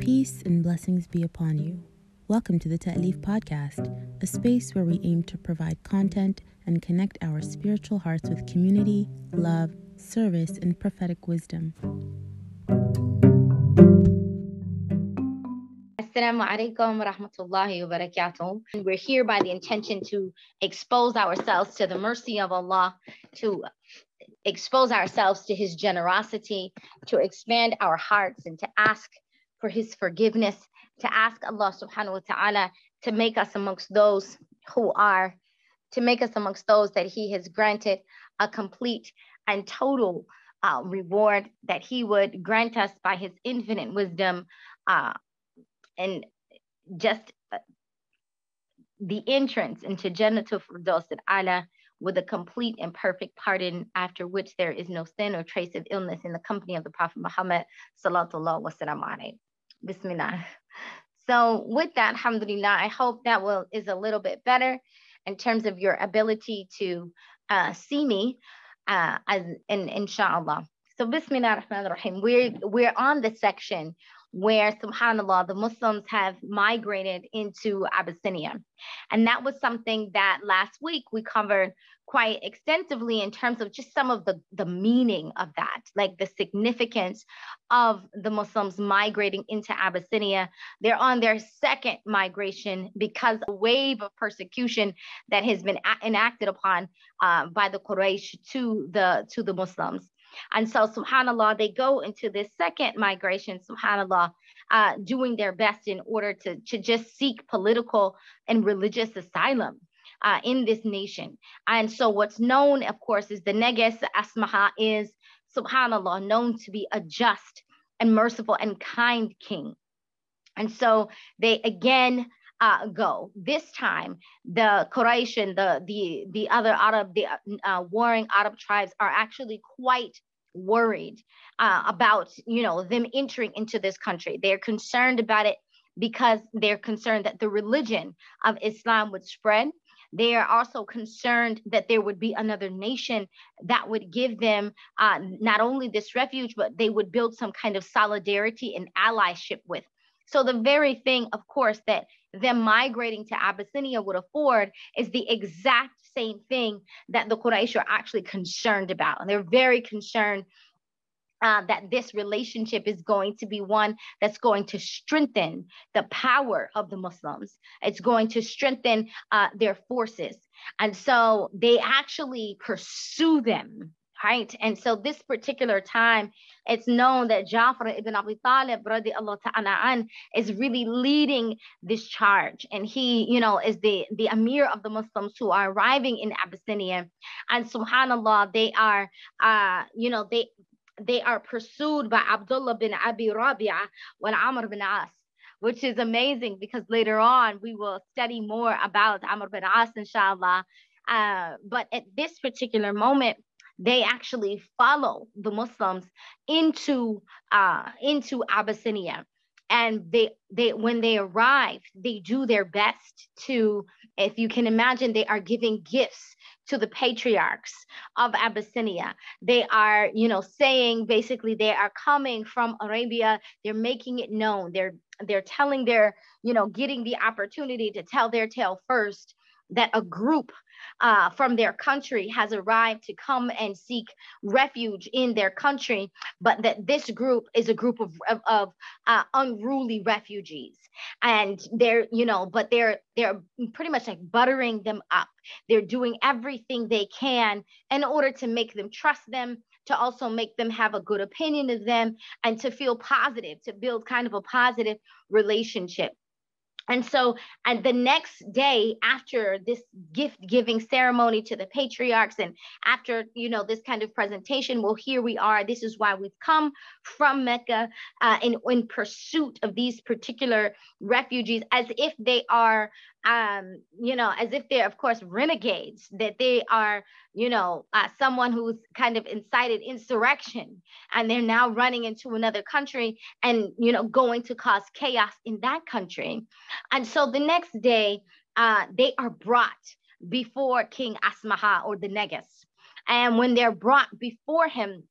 Peace and blessings be upon you. Welcome to the Ta'leef Podcast, a space where we aim to provide content and connect our spiritual hearts with community, love, service, and prophetic wisdom. Assalamu alaikum rahmatullahi wa barakatuh. We're here by the intention to expose ourselves to the mercy of Allah, to expose ourselves to His generosity, to expand our hearts, and to ask for his forgiveness, to ask Allah subhanahu wa ta'ala to make us amongst those who are, to make us amongst those that he has granted a complete and total uh, reward that he would grant us by his infinite wisdom uh, and just uh, the entrance into Jannatul Firdaus Allah with a complete and perfect pardon after which there is no sin or trace of illness in the company of the Prophet Muhammad sallallahu wa sallam Bismillah. So with that, alhamdulillah, I hope that will is a little bit better in terms of your ability to uh, see me uh, as in inshallah. So Bismillah ar-Rahman rahim We're, we're on the section where subhanallah the muslims have migrated into abyssinia and that was something that last week we covered quite extensively in terms of just some of the the meaning of that like the significance of the muslims migrating into abyssinia they're on their second migration because a wave of persecution that has been enacted upon uh, by the quraysh to the to the muslims and so, subhanAllah, they go into this second migration, subhanAllah, uh, doing their best in order to, to just seek political and religious asylum. Uh, in this nation. And so, what's known, of course, is the Negus Asmaha is, subhanAllah, known to be a just and merciful and kind king. And so, they again uh, go. This time, the Quraysh and the the the other Arab, the uh, warring Arab tribes are actually quite worried uh, about you know them entering into this country. They're concerned about it because they're concerned that the religion of Islam would spread. They are also concerned that there would be another nation that would give them uh, not only this refuge, but they would build some kind of solidarity and allyship with. So the very thing, of course, that them migrating to Abyssinia would afford is the exact same thing that the Quraysh are actually concerned about. And they're very concerned uh, that this relationship is going to be one that's going to strengthen the power of the Muslims. It's going to strengthen uh, their forces. And so they actually pursue them right? And so this particular time, it's known that Ja'far ibn Abi Talib ta'ala is really leading this charge. And he, you know, is the, the Amir of the Muslims who are arriving in Abyssinia. And subhanAllah, they are, uh, you know, they, they are pursued by Abdullah bin Abi Rabi'a and Amr bin As which is amazing because later on we will study more about Amr bin As, inshallah. Uh, but at this particular moment, they actually follow the Muslims into uh, into Abyssinia. And they they when they arrive, they do their best to, if you can imagine, they are giving gifts to the patriarchs of Abyssinia. They are, you know, saying basically they are coming from Arabia. They're making it known. They're they're telling their, you know, getting the opportunity to tell their tale first that a group uh, from their country has arrived to come and seek refuge in their country, but that this group is a group of, of, of uh, unruly refugees. And they're, you know, but they're they're pretty much like buttering them up. They're doing everything they can in order to make them trust them, to also make them have a good opinion of them, and to feel positive, to build kind of a positive relationship. And so, and the next day after this gift giving ceremony to the patriarchs, and after, you know, this kind of presentation, well, here we are. This is why we've come from Mecca uh, in, in pursuit of these particular refugees, as if they are um, you know, as if they're, of course, renegades, that they are, you know, uh, someone who's kind of incited insurrection and they're now running into another country and, you know, going to cause chaos in that country. And so the next day, uh, they are brought before King Asmaha or the Negus. And when they're brought before him,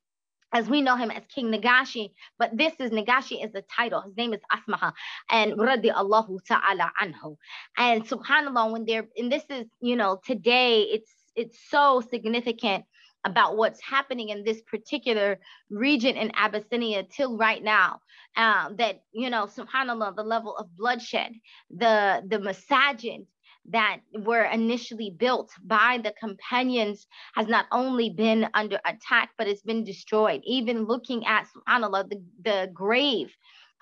as we know him as King Nagashi, but this is Nagashi is the title. His name is Asmaha and Radi Allahu Ta'ala anhu. And subhanAllah, when they're and this is, you know, today it's it's so significant about what's happening in this particular region in Abyssinia till right now. Um, that you know, subhanallah, the level of bloodshed, the the masajid that were initially built by the companions has not only been under attack, but it's been destroyed. Even looking at subhanallah, the, the grave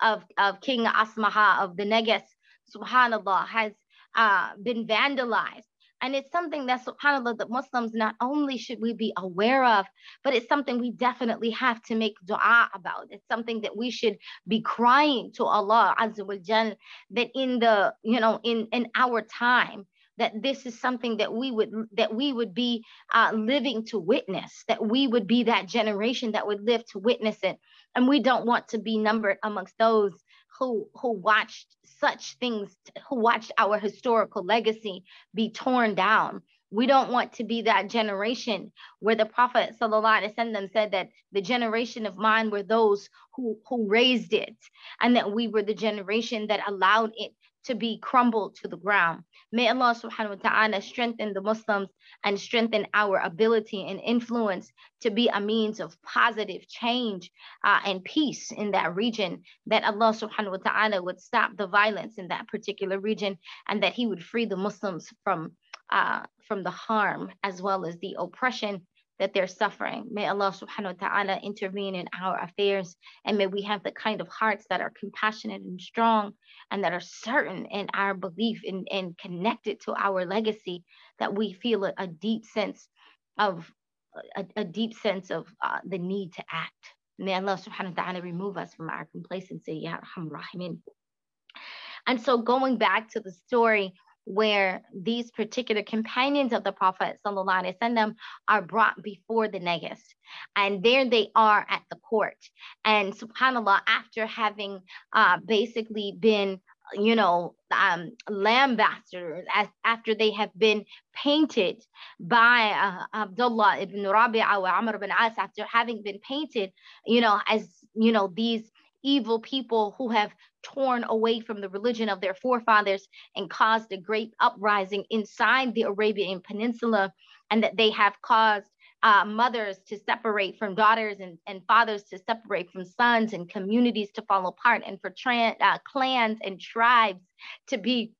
of, of King Asmaha of the Negus, subhanallah, has uh, been vandalized and it's something that, subhanAllah, that Muslims not only should we be aware of, but it's something we definitely have to make dua about. It's something that we should be crying to Allah Azza wa Jal that in the, you know, in, in our time, that this is something that we would that we would be uh, living to witness that we would be that generation that would live to witness it and we don't want to be numbered amongst those who who watched such things who watched our historical legacy be torn down. We don't want to be that generation where the prophet wasallam said that the generation of mine were those who who raised it and that we were the generation that allowed it to be crumbled to the ground. May Allah subhanahu wa ta'ala strengthen the Muslims and strengthen our ability and influence to be a means of positive change uh, and peace in that region. That Allah subhanahu wa ta'ala would stop the violence in that particular region and that He would free the Muslims from, uh, from the harm as well as the oppression that they're suffering. May Allah subhanahu wa ta'ala intervene in our affairs and may we have the kind of hearts that are compassionate and strong and that are certain in our belief and, and connected to our legacy that we feel a, a deep sense of a, a deep sense of uh, the need to act. May Allah subhanahu wa ta'ala remove us from our complacency. Ya Rahimin. And so going back to the story where these particular companions of the Prophet وسلم, are brought before the Negus. And there they are at the court. And subhanAllah, after having uh, basically been you know, um, lambasted as, after they have been painted by uh, Abdullah ibn Rabi'a or Amr ibn As, after having been painted, you know, as, you know, these evil people who have torn away from the religion of their forefathers and caused a great uprising inside the Arabian Peninsula, and that they have caused uh, mothers to separate from daughters and, and fathers to separate from sons and communities to fall apart and for uh, clans and tribes to be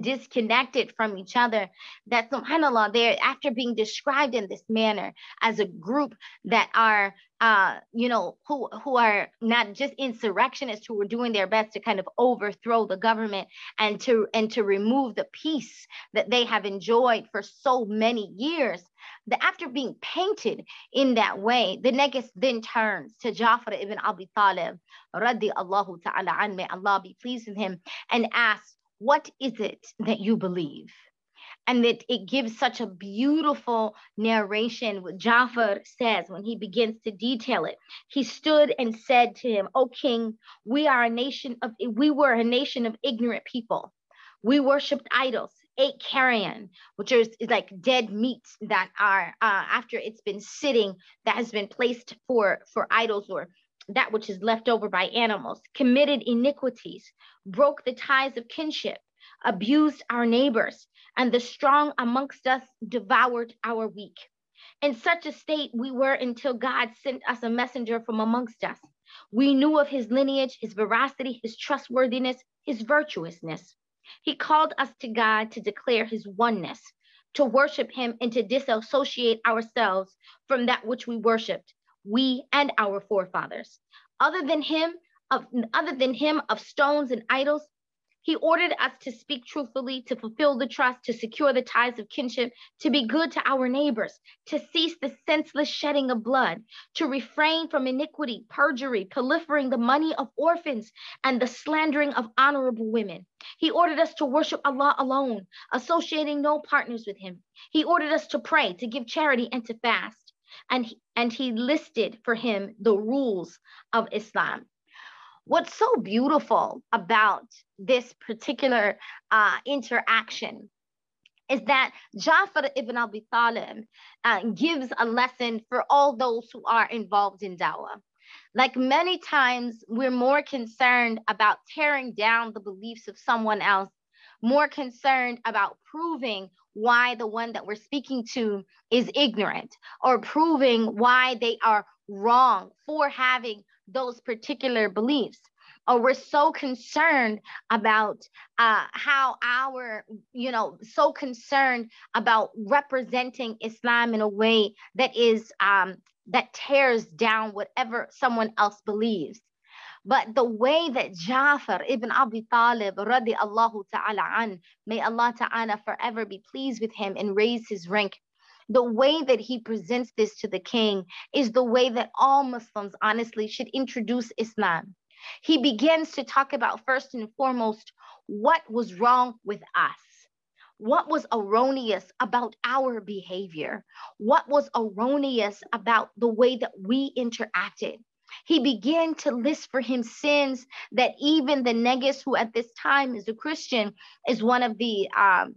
disconnected from each other. That subhanallah they're after being described in this manner as a group that are uh you know who who are not just insurrectionists who are doing their best to kind of overthrow the government and to and to remove the peace that they have enjoyed for so many years that after being painted in that way the negus then turns to Jafar ibn Abi Talib radi Allahu ta'ala an may Allah be pleased with him and asks what is it that you believe? And that it gives such a beautiful narration what Jafar says when he begins to detail it. He stood and said to him, O king, we are a nation of we were a nation of ignorant people. We worshipped idols, ate carrion, which is, is like dead meat that are uh, after it's been sitting, that has been placed for for idols or that which is left over by animals, committed iniquities, broke the ties of kinship, abused our neighbors, and the strong amongst us devoured our weak. In such a state we were until God sent us a messenger from amongst us. We knew of his lineage, his veracity, his trustworthiness, his virtuousness. He called us to God to declare his oneness, to worship him, and to disassociate ourselves from that which we worshiped we and our forefathers. Other than him, of other than him of stones and idols, he ordered us to speak truthfully, to fulfill the trust, to secure the ties of kinship, to be good to our neighbors, to cease the senseless shedding of blood, to refrain from iniquity, perjury, proliferating the money of orphans, and the slandering of honorable women. He ordered us to worship Allah alone, associating no partners with him. He ordered us to pray, to give charity, and to fast and and he listed for him the rules of Islam. What's so beautiful about this particular uh, interaction is that Jafar ibn Abi Talib uh, gives a lesson for all those who are involved in dawah. Like many times, we're more concerned about tearing down the beliefs of someone else, more concerned about proving why the one that we're speaking to is ignorant or proving why they are wrong for having those particular beliefs or we're so concerned about uh, how our, you know, so concerned about representing Islam in a way that is um, that tears down whatever someone else believes. But the way that Jafar ibn Abi Talib radiallahu ta'ala an, may Allah ta'ala forever be pleased with him and raise his rank the way that he presents this to the king is the way that all Muslims honestly should introduce Islam. He begins to talk about first and foremost what was wrong with us. What was erroneous about our behavior? What was erroneous about the way that we interacted? He began to list for him sins that even the Negus, who at this time is a Christian, is one of the um,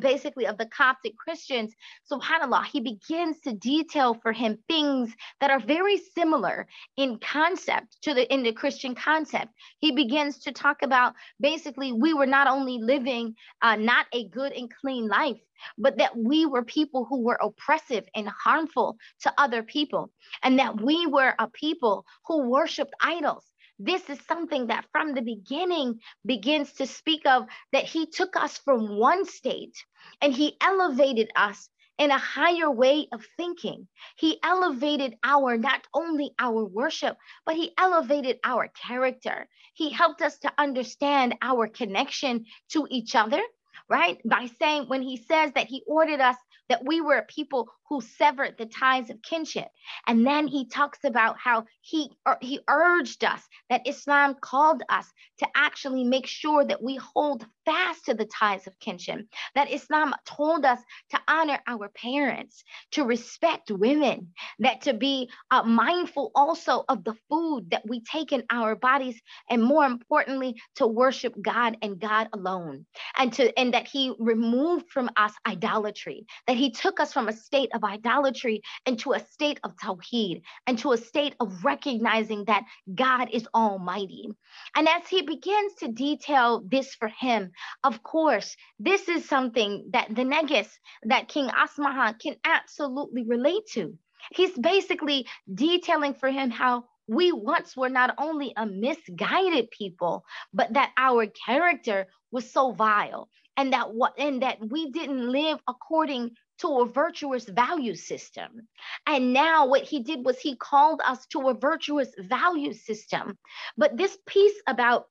basically of the Coptic Christians, subhanAllah, he begins to detail for him things that are very similar in concept to the in the Christian concept. He begins to talk about basically we were not only living uh, not a good and clean life, but that we were people who were oppressive and harmful to other people, and that we were a people who worshiped idols this is something that from the beginning begins to speak of that he took us from one state and he elevated us in a higher way of thinking. He elevated our, not only our worship, but he elevated our character. He helped us to understand our connection to each other, right? By saying, when he says that he ordered us that we were a people who severed the ties of kinship. And then he talks about how he, he urged us that Islam called us to actually make sure that we hold fast to the ties of kinship, that Islam told us to honor our parents, to respect women, that to be uh, mindful also of the food that we take in our bodies, and more importantly, to worship God and God alone, and to and that He removed from us idolatry, that He took us from a state of idolatry into a state of tawheed, and to a state of recognizing that God is Almighty. And as He begins to detail this for him, of course, this is something that the Negus, that King Asmahan can absolutely relate to. He's basically detailing for him how we once were not only a misguided people, but that our character was so vile and that what and that we didn't live according to a virtuous value system. And now what he did was he called us to a virtuous value system. But this piece about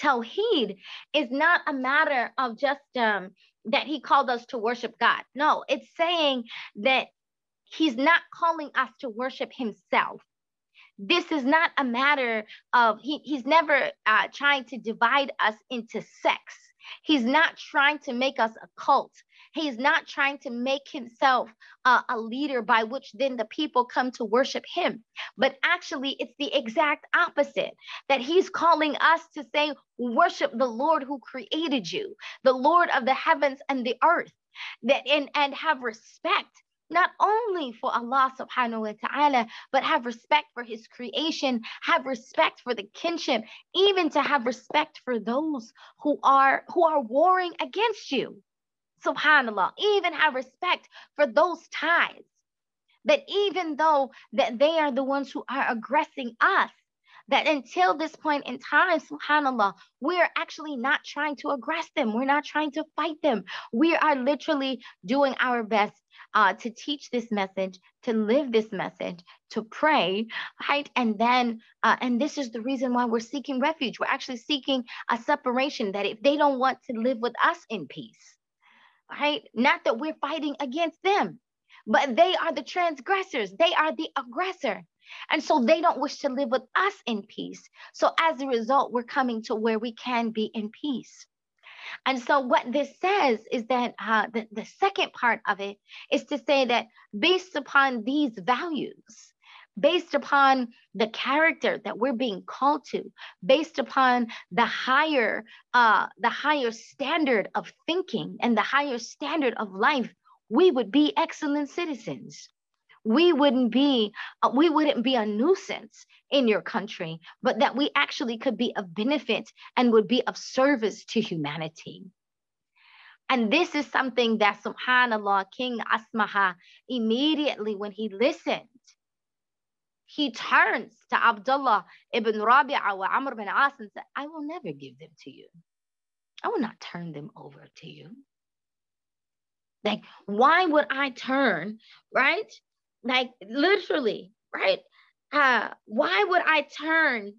Tawheed is not a matter of just um, that he called us to worship God. No, it's saying that he's not calling us to worship himself. This is not a matter of, he, he's never uh, trying to divide us into sects. He's not trying to make us a cult. He's not trying to make himself uh, a leader by which then the people come to worship him. But actually, it's the exact opposite that he's calling us to say, worship the Lord who created you, the Lord of the heavens and the earth, that and, and have respect not only for Allah subhanahu wa ta'ala, but have respect for his creation, have respect for the kinship, even to have respect for those who are who are warring against you subhanallah even have respect for those ties. That even though that they are the ones who are aggressing us that until this point in time subhanallah we're actually not trying to aggress them. We're not trying to fight them. We are literally doing our best uh, to teach this message to live this message to pray right? And then uh, and this is the reason why we're seeking refuge. We're actually seeking a separation that if they don't want to live with us in peace right? Not that we're fighting against them, but they are the transgressors, they are the aggressor. And so they don't wish to live with us in peace. So as a result, we're coming to where we can be in peace. And so, what this says is that uh, the, the second part of it is to say that based upon these values, based upon the character that we're being called to based upon the higher uh the higher standard of thinking and the higher standard of life we would be excellent citizens. We wouldn't be uh, we wouldn't be a nuisance in your country but that we actually could be of benefit and would be of service to humanity. And this is something that subhanallah king asmaha immediately when he listened he turns to Abdullah ibn Rabi'a wa Amr bin As and said, I will never give them to you. I will not turn them over to you. Like, why would I turn, right? Like, literally, right? Uh, why would I turn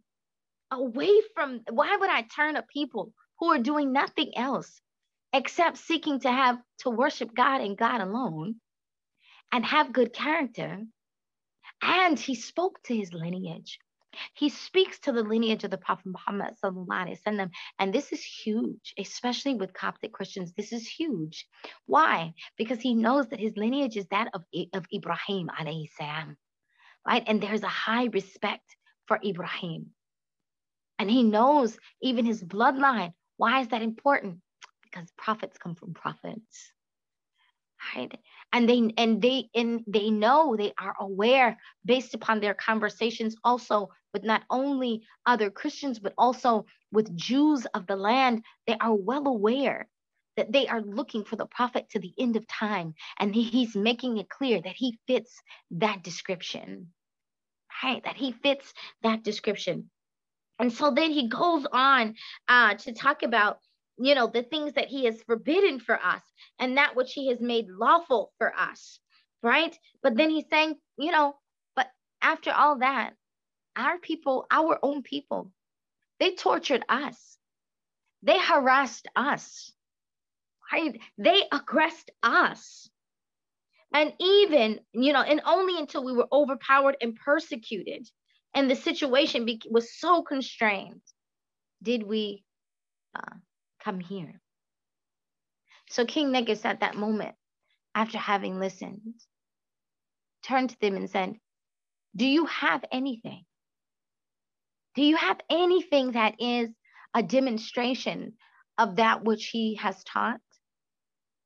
away from, why would I turn a people who are doing nothing else except seeking to have, to worship God and God alone and have good character? And he spoke to his lineage. He speaks to the lineage of the Prophet Muhammad sallam, and this is huge, especially with Coptic Christians. This is huge. Why? Because he knows that his lineage is that of, of Ibrahim alayhi salam, right? And there's a high respect for Ibrahim. And he knows even his bloodline. Why is that important? Because prophets come from prophets, right? And they and they and they know they are aware based upon their conversations also with not only other christians but also with jews of the land. They are well aware that they are looking for the prophet to the end of time and he's making it clear that he fits that description. Right that he fits that description. And so then he goes on uh, to talk about you know, the things that he has forbidden for us and that which he has made lawful for us, right? But then he's saying, you know, but after all that, our people, our own people, they tortured us, they harassed us, right? They aggressed us. And even, you know, and only until we were overpowered and persecuted and the situation was so constrained did we uh, Come here. So King Negus at that moment, after having listened, turned to them and said, Do you have anything? Do you have anything that is a demonstration of that which he has taught,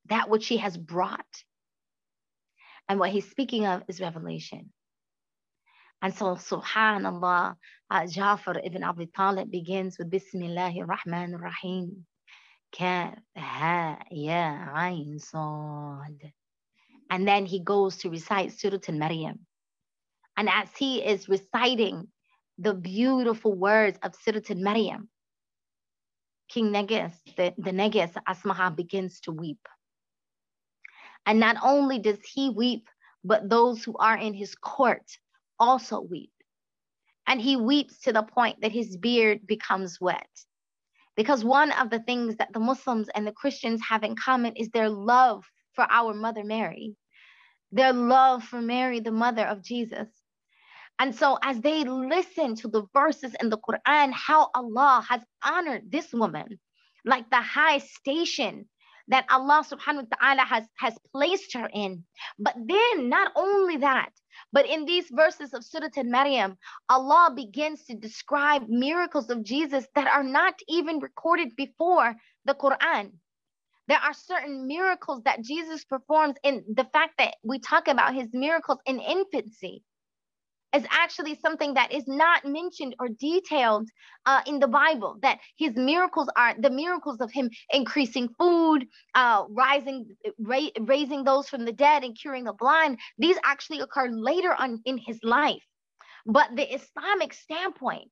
that which he has brought? And what he's speaking of is revelation. And so, subhanAllah, uh, Jafar ibn Abi Talib begins with Bismillahir Rahmanir Rahim. كاف ها يا عين صاد and then he goes to recite Surah Al-Maryam and as he is reciting the beautiful words of Surah Al-Maryam King Negus the, the Negus Asmaha begins to weep and not only does he weep but those who are in his court also weep and he weeps to the point that his beard becomes wet because one of the things that the Muslims and the Christians have in common is their love for our Mother Mary, their love for Mary, the mother of Jesus. And so, as they listen to the verses in the Quran, how Allah has honored this woman, like the high station that Allah subhanahu wa ta'ala has, has placed her in. But then, not only that, but in these verses of Surah Al-Maryam, Allah begins to describe miracles of Jesus that are not even recorded before the Quran. There are certain miracles that Jesus performs in the fact that we talk about his miracles in infancy is actually something that is not mentioned or detailed uh, in the Bible. That his miracles are the miracles of him increasing food, uh, rising, ra- raising those from the dead, and curing the blind. These actually occur later on in his life. But the Islamic standpoint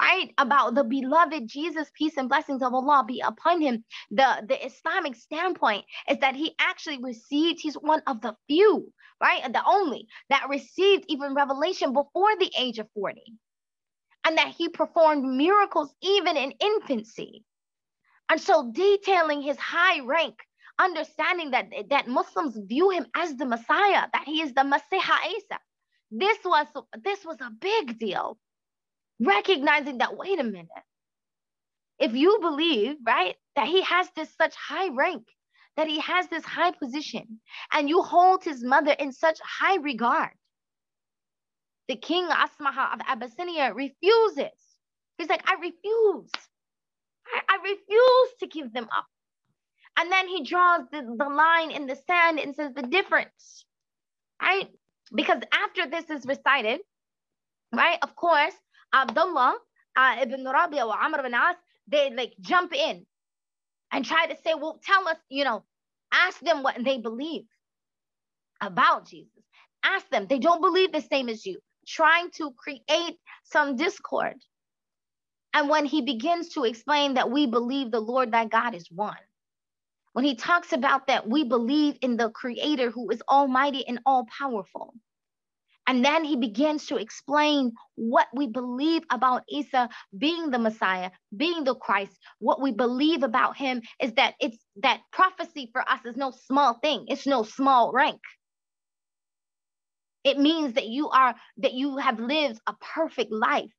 right about the beloved jesus peace and blessings of allah be upon him. The the islamic standpoint is that he actually received he's one of the few right? The only that received even revelation before the age of 40 and that he performed miracles even in infancy. And so detailing his high rank understanding that that muslims view him as the messiah that he is the messiah isa. This was this was a big deal recognizing that, wait a minute, if you believe, right, that he has this such high rank, that he has this high position, and you hold his mother in such high regard, the king Asmaha of Abyssinia refuses. He's like, I refuse. I, I refuse to give them up. And then he draws the, the line in the sand and says the difference, right? Because after this is recited, right, of course, Abdullah uh, ibn Rabia or Amr ibn As, they like jump in and try to say, well, tell us, you know, ask them what they believe about Jesus. Ask them. They don't believe the same as you, trying to create some discord. And when he begins to explain that we believe the Lord thy God is one, when he talks about that we believe in the creator who is almighty and all powerful. And then he begins to explain what we believe about Isa being the Messiah, being the Christ. What we believe about him is that it's that prophecy for us is no small thing, it's no small rank. It means that you are that you have lived a perfect life.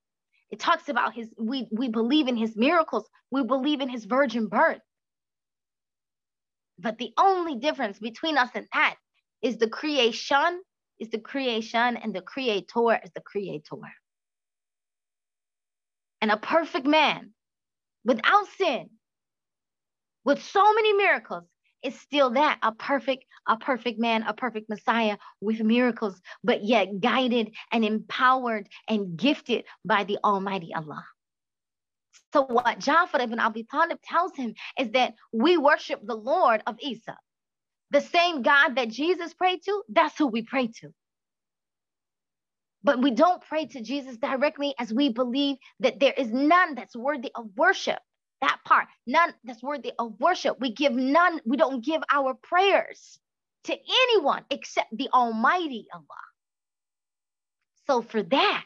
It talks about his we we believe in his miracles, we believe in his virgin birth. But the only difference between us and that is the creation is the creation and the creator is the creator. And a perfect man without sin, with so many miracles, is still that a perfect, a perfect man, a perfect Messiah with miracles, but yet guided and empowered and gifted by the Almighty Allah. So what Jafar ibn Abi Talib tells him is that we worship the Lord of Isa. The same God that Jesus prayed to, that's who we pray to. But we don't pray to Jesus directly as we believe that there is none that's worthy of worship. That part, none that's worthy of worship. We give none, we don't give our prayers to anyone except the Almighty Allah. So for that,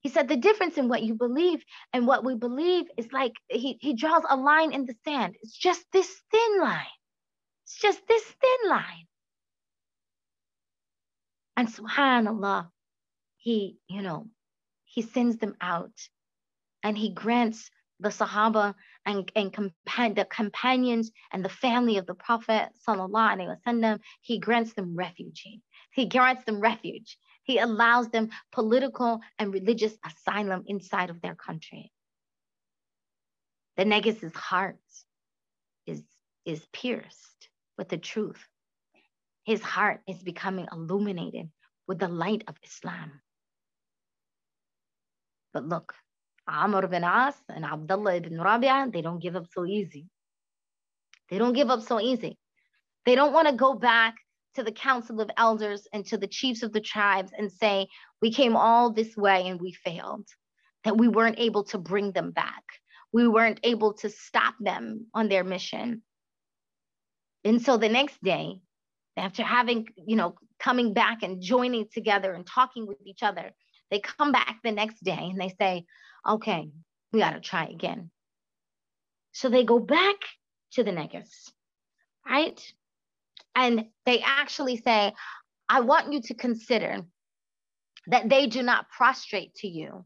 he said the difference in what you believe and what we believe is like he, he draws a line in the sand. It's just this thin line. It's just this thin line. And subhanAllah, he, you know, he sends them out and he grants the Sahaba and, and compa- the companions and the family of the Prophet, wasallam, he grants them refuge. He grants them refuge. He allows them political and religious asylum inside of their country. The Negus' heart is, is pierced with the truth. His heart is becoming illuminated with the light of Islam. But look, Amr ibn As and Abdullah ibn Rabia, they don't give up so easy. They don't give up so easy. They don't want to go back to the council of elders and to the chiefs of the tribes and say, we came all this way and we failed, that we weren't able to bring them back. We weren't able to stop them on their mission. And so the next day, after having, you know, coming back and joining together and talking with each other, they come back the next day and they say, okay, we got to try again. So they go back to the Negus, right? And they actually say, I want you to consider that they do not prostrate to you.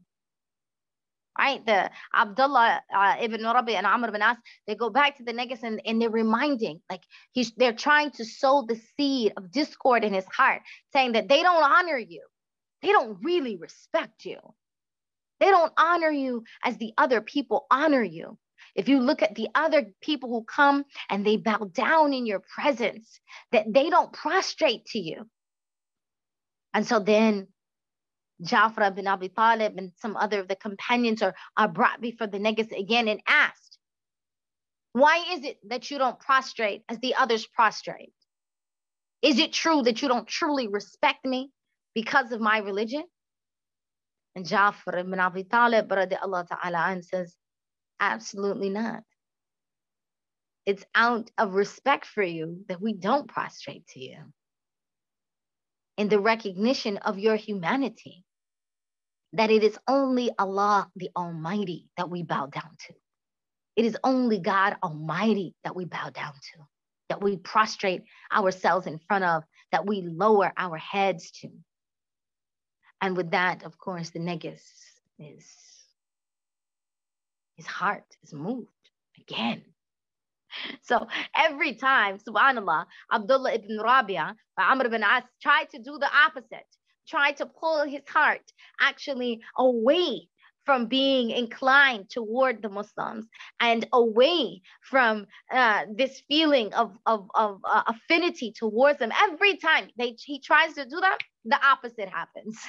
Right? The Abdullah uh, ibn Rabi and Amr ibn As, they go back to the Negus and, and they're reminding, like he's they're trying to sow the seed of discord in his heart, saying that they don't honor you. They don't really respect you. They don't honor you as the other people honor you. If you look at the other people who come and they bow down in your presence, that they don't prostrate to you. And so then Jafar bin Abi Talib and some other of the companions are, are brought before the Negus again and asked, why is it that you don't prostrate as the others prostrate? Is it true that you don't truly respect me because of my religion? And Jafar ibn Abi Talib Allah ta'ala says, Absolutely not. It's out of respect for you that we don't prostrate to you. In the recognition of your humanity, that it is only Allah the Almighty that we bow down to. It is only God Almighty that we bow down to, that we prostrate ourselves in front of, that we lower our heads to. And with that, of course, the negus is his heart is moved again. So every time, subhanAllah, Abdullah ibn Rabia, Amr ibn As tried to do the opposite, tried to pull his heart actually away from being inclined toward the Muslims and away from uh, this feeling of, of, of uh, affinity towards them. Every time they, he tries to do that, the opposite happens.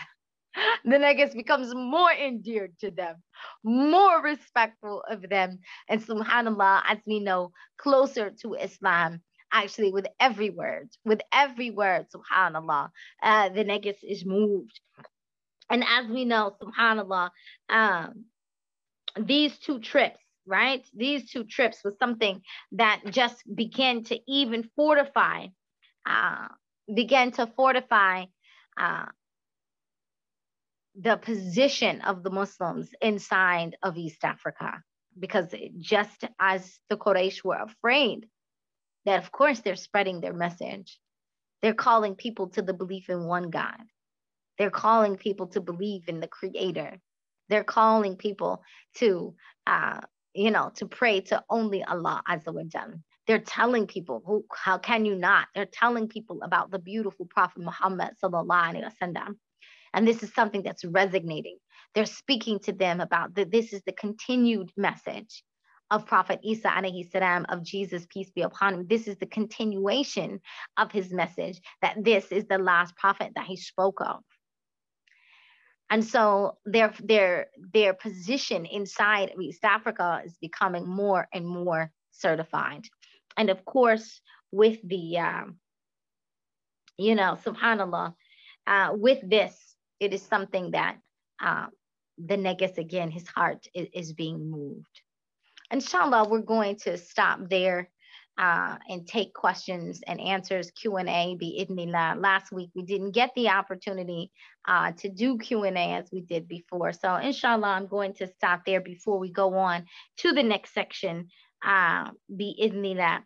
the negus becomes more endeared to them, more respectful of them, and subhanAllah, as we know, closer to Islam. Actually, with every word, with every word, subhanAllah, uh, the negus is moved and as we know, subhanAllah, um, these two trips, right? These two trips was something that just began to even fortify, uh, began to fortify uh, the position of the Muslims inside of East Africa. Because just as the Quraysh were afraid that, of course, they're spreading their message, they're calling people to the belief in one God. They're calling people to believe in the creator. They're calling people to, uh, you know, to pray to only Allah Azza. They're telling people, who, how can you not? They're telling people about the beautiful Prophet Muhammad sallallahu. And this is something that's resonating. They're speaking to them about that this is the continued message of Prophet Isa alayhi salam, of Jesus, peace be upon him. This is the continuation of his message that this is the last prophet that he spoke of. And so their their their position inside East Africa is becoming more and more certified. And of course, with the um, you know, subhanallah, uh, with this, it is something that uh, the negus again, his heart is, is being moved. Inshallah, we're going to stop there uh, and take questions and answers Q&A bi'idnillah. Last week we didn't get the opportunity uh, to do Q&A as we did before. So inshallah, I'm going to stop there before we go on to the next section uh, bi'idnillah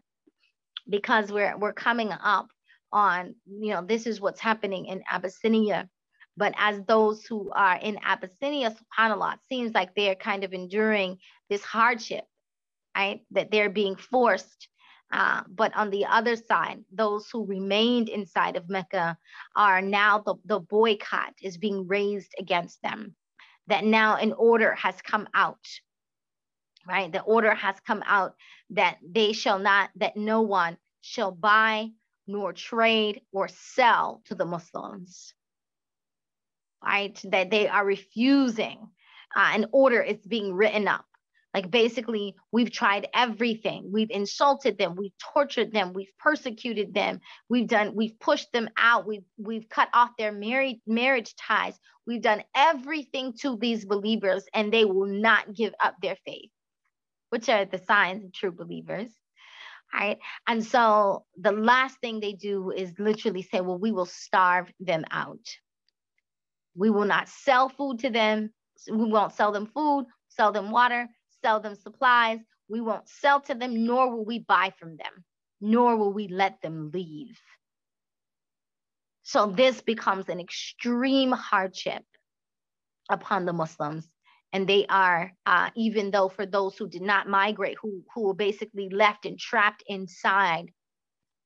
because we're, we're coming up on, you know, this is what's happening in Abyssinia. But as those who are in Abyssinia, subhanAllah, it seems like they're kind of enduring this hardship, right? That they're being forced uh, but on the other side, those who remained inside of Mecca are now the, the boycott is being raised against them. That now an order has come out, right? The order has come out that they shall not, that no one shall buy nor trade or sell to the Muslims, right? That they are refusing. Uh, an order is being written up like basically, we've tried everything. We've insulted them, we've tortured them, we've persecuted them, we've done, we've pushed them out, we've we've cut off their married marriage ties. We've done everything to these believers, and they will not give up their faith, which are the signs of true believers. Right. And so the last thing they do is literally say, well, we will starve them out. We will not sell food to them. We won't sell them food, sell them water, sell them supplies. We won't sell to them, nor will we buy from them, nor will we let them leave. So this becomes an extreme hardship upon the Muslims. And they are, uh, even though for those who did not migrate, who, who were basically left and trapped inside,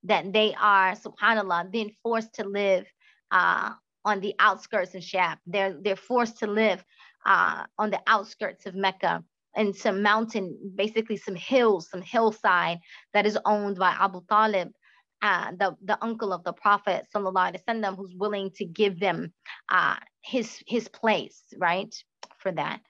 that they are, subhanAllah, then forced to live uh, on the outskirts of Shab. They're, they're forced to live uh, on the outskirts of Mecca and some mountain, basically some hills, some hillside that is owned by Abu Talib, uh, the, the uncle of the Prophet وسلم, who's willing to give them uh, his, his place, right, for that.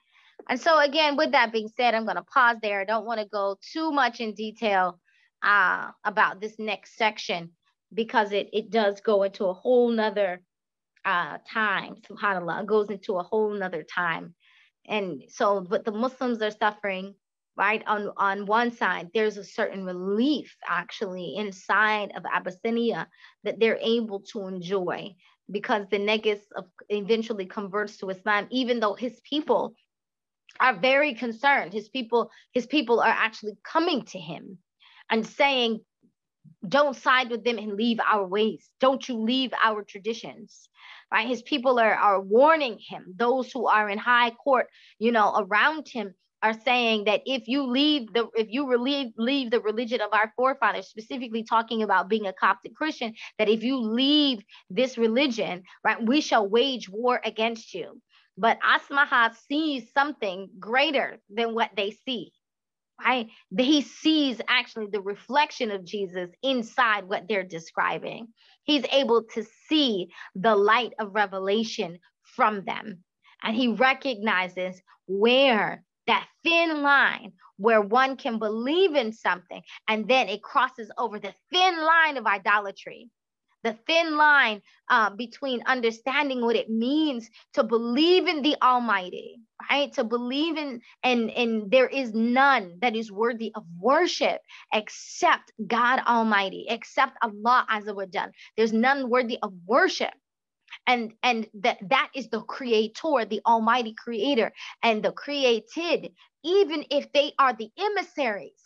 And so again, with that being said, I'm gonna pause there. I don't wanna go too much in detail uh, about this next section because it, it does go into a whole nother uh, time, subhanAllah, it goes into a whole nother time and so but the muslims are suffering right on on one side there's a certain relief actually inside of abyssinia that they're able to enjoy because the negus eventually converts to islam even though his people are very concerned. His people his people are actually coming to him and saying don't side with them and leave our ways. Don't you leave our traditions right? His people are, are warning him, those who are in high court, you know, around him are saying that if you leave the if you leave leave the religion of our forefathers specifically talking about being a coptic christian that if you leave this religion right we shall wage war against you. But asmaha sees something greater than what they see right? He sees actually the reflection of jesus inside what they're describing. He's able to see the light of revelation from them. And he recognizes where that thin line where one can believe in something and then it crosses over the thin line of idolatry the thin line uh, between understanding what it means to believe in the almighty right? To believe in and and there is none that is worthy of worship except god almighty except allah azza wa jal. There's none worthy of worship. And and that that is the creator the almighty creator and the created even if they are the emissaries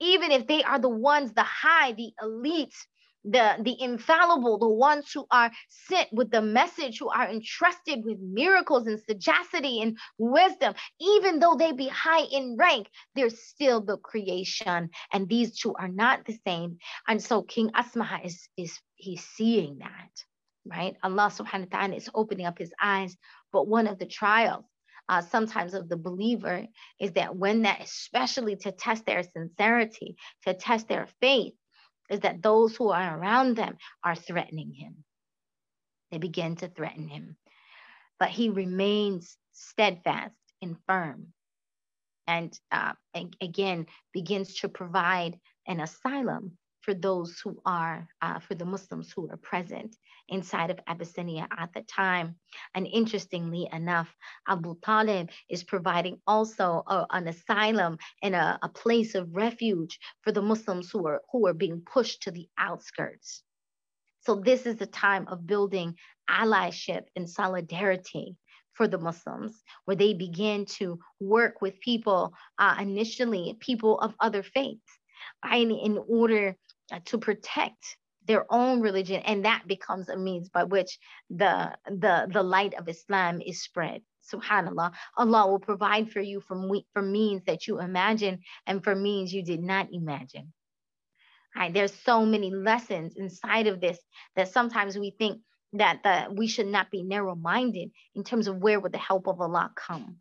even if they are the ones the high the elite the the infallible the ones who are sent with the message who are entrusted with miracles and sagacity and wisdom even though they be high in rank they're still the creation and these two are not the same and so king asma is is he's seeing that right? Allah subhanahu wa ta'ala is opening up his eyes. But one of the trials uh, sometimes of the believer is that when that, especially to test their sincerity, to test their faith, is that those who are around them are threatening him. They begin to threaten him. But he remains steadfast and firm. And uh, again, begins to provide an asylum for those who are, uh, for the Muslims who are present inside of Abyssinia at the time. And interestingly enough, Abu Talib is providing also a, an asylum and a, a place of refuge for the Muslims who are, who are being pushed to the outskirts. So this is the time of building allyship and solidarity for the Muslims, where they begin to work with people, uh, initially people of other faiths, in order uh, to protect their own religion and that becomes a means by which the the the light of islam is spread. Subhanallah. Allah will provide for you from for means that you imagine and for means you did not imagine. There's so many lessons inside of this that sometimes we think that the, we should not be narrow minded in terms of where would the help of allah come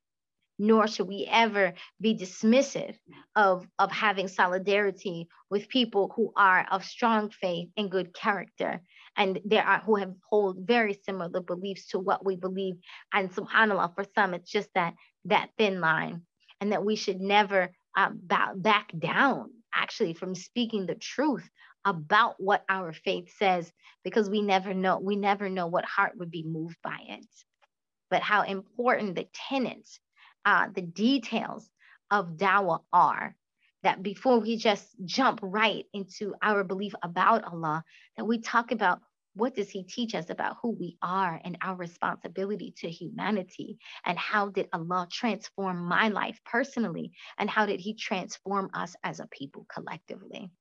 nor should we ever be dismissive of, of having solidarity with people who are of strong faith and good character. And there are who have hold very similar beliefs to what we believe. And subhanAllah, for some, it's just that that thin line. And that we should never uh, bow, back down actually from speaking the truth about what our faith says because we never know we never know what heart would be moved by it but how important the tenets uh, the details of dawah are that before we just jump right into our belief about Allah, that we talk about what does he teach us about who we are and our responsibility to humanity and how did Allah transform my life personally and how did he transform us as a people collectively.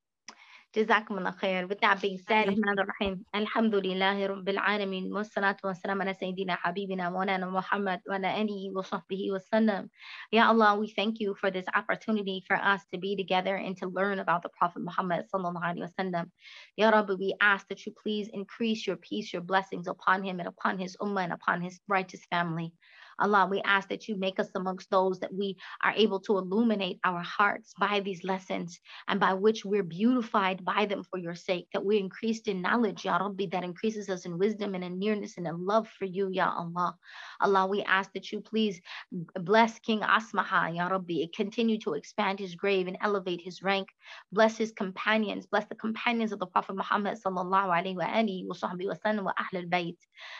جزاكم الله خير with that being said الرحمن الرحيم الحمد لله رب العالمين والصلاة والسلام على سيدنا حبيبنا مولانا محمد وعلى آله وصحبه وسلم Ya Allah we thank you for this opportunity for us to be together and to learn about the Prophet Muhammad sallallahu alaihi wasallam Ya Rabbi we ask that you please increase your peace your blessings upon him and upon his ummah and upon his righteous family Allah, we ask that you make us amongst those that we are able to illuminate our hearts by these lessons and by which we're beautified by them for your sake, that we're increased in knowledge, Ya Rabbi, that increases us in wisdom and in nearness and in love for you, Ya Allah. Allah, we ask that you please bless King Asmaha, Ya Rabbi, continue to expand his grave and elevate his rank. Bless his companions, bless the companions of the Prophet Muhammad sallallahu alaihi wa alihi wa wa wa ahl al-bayt.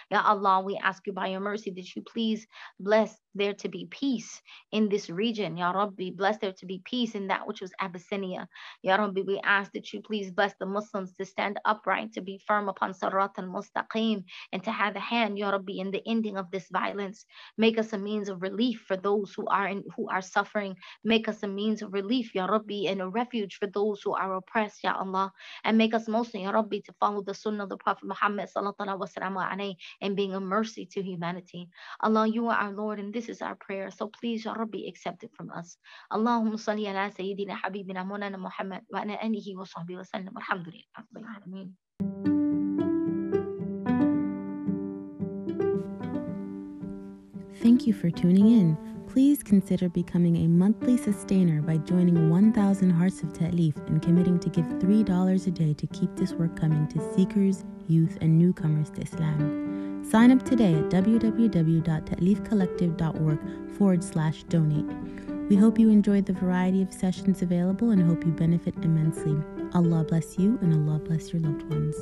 Ya Allah, we ask you by your mercy that you please Bless there to be peace in this region. Ya Rabbi, bless there to be peace in that which was Abyssinia. Ya Rabbi, we ask that you please bless the Muslims to stand upright, to be firm upon Sarat al Mustaqim, and to have a hand, Ya Rabbi, in the ending of this violence. Make us a means of relief for those who are in, who are suffering. Make us a means of relief, Ya Rabbi, and a refuge for those who are oppressed, Ya Allah. And make us mostly, Ya Rabbi, to follow the sunnah of the Prophet Muhammad sallallahu alaihi wasallam and being a mercy to humanity. Allah, you are our Lord, and this is our prayer. So please, Ya Rabbi, accept it from us. Allahumma salli ala Sayyidina Habibina Mulana Muhammad wa ala alihi wa sahbihi wa sallam. Alhamdulillah. Thank you for tuning in. Please consider becoming a monthly sustainer by joining 1000 Hearts of Ta'leef and committing to give $3 a day to keep this work coming to seekers, youth, and newcomers to Islam. Sign up today at www.taleefcollective.org forward slash donate. We hope you enjoyed the variety of sessions available and hope you benefit immensely. Allah bless you and Allah bless your loved ones.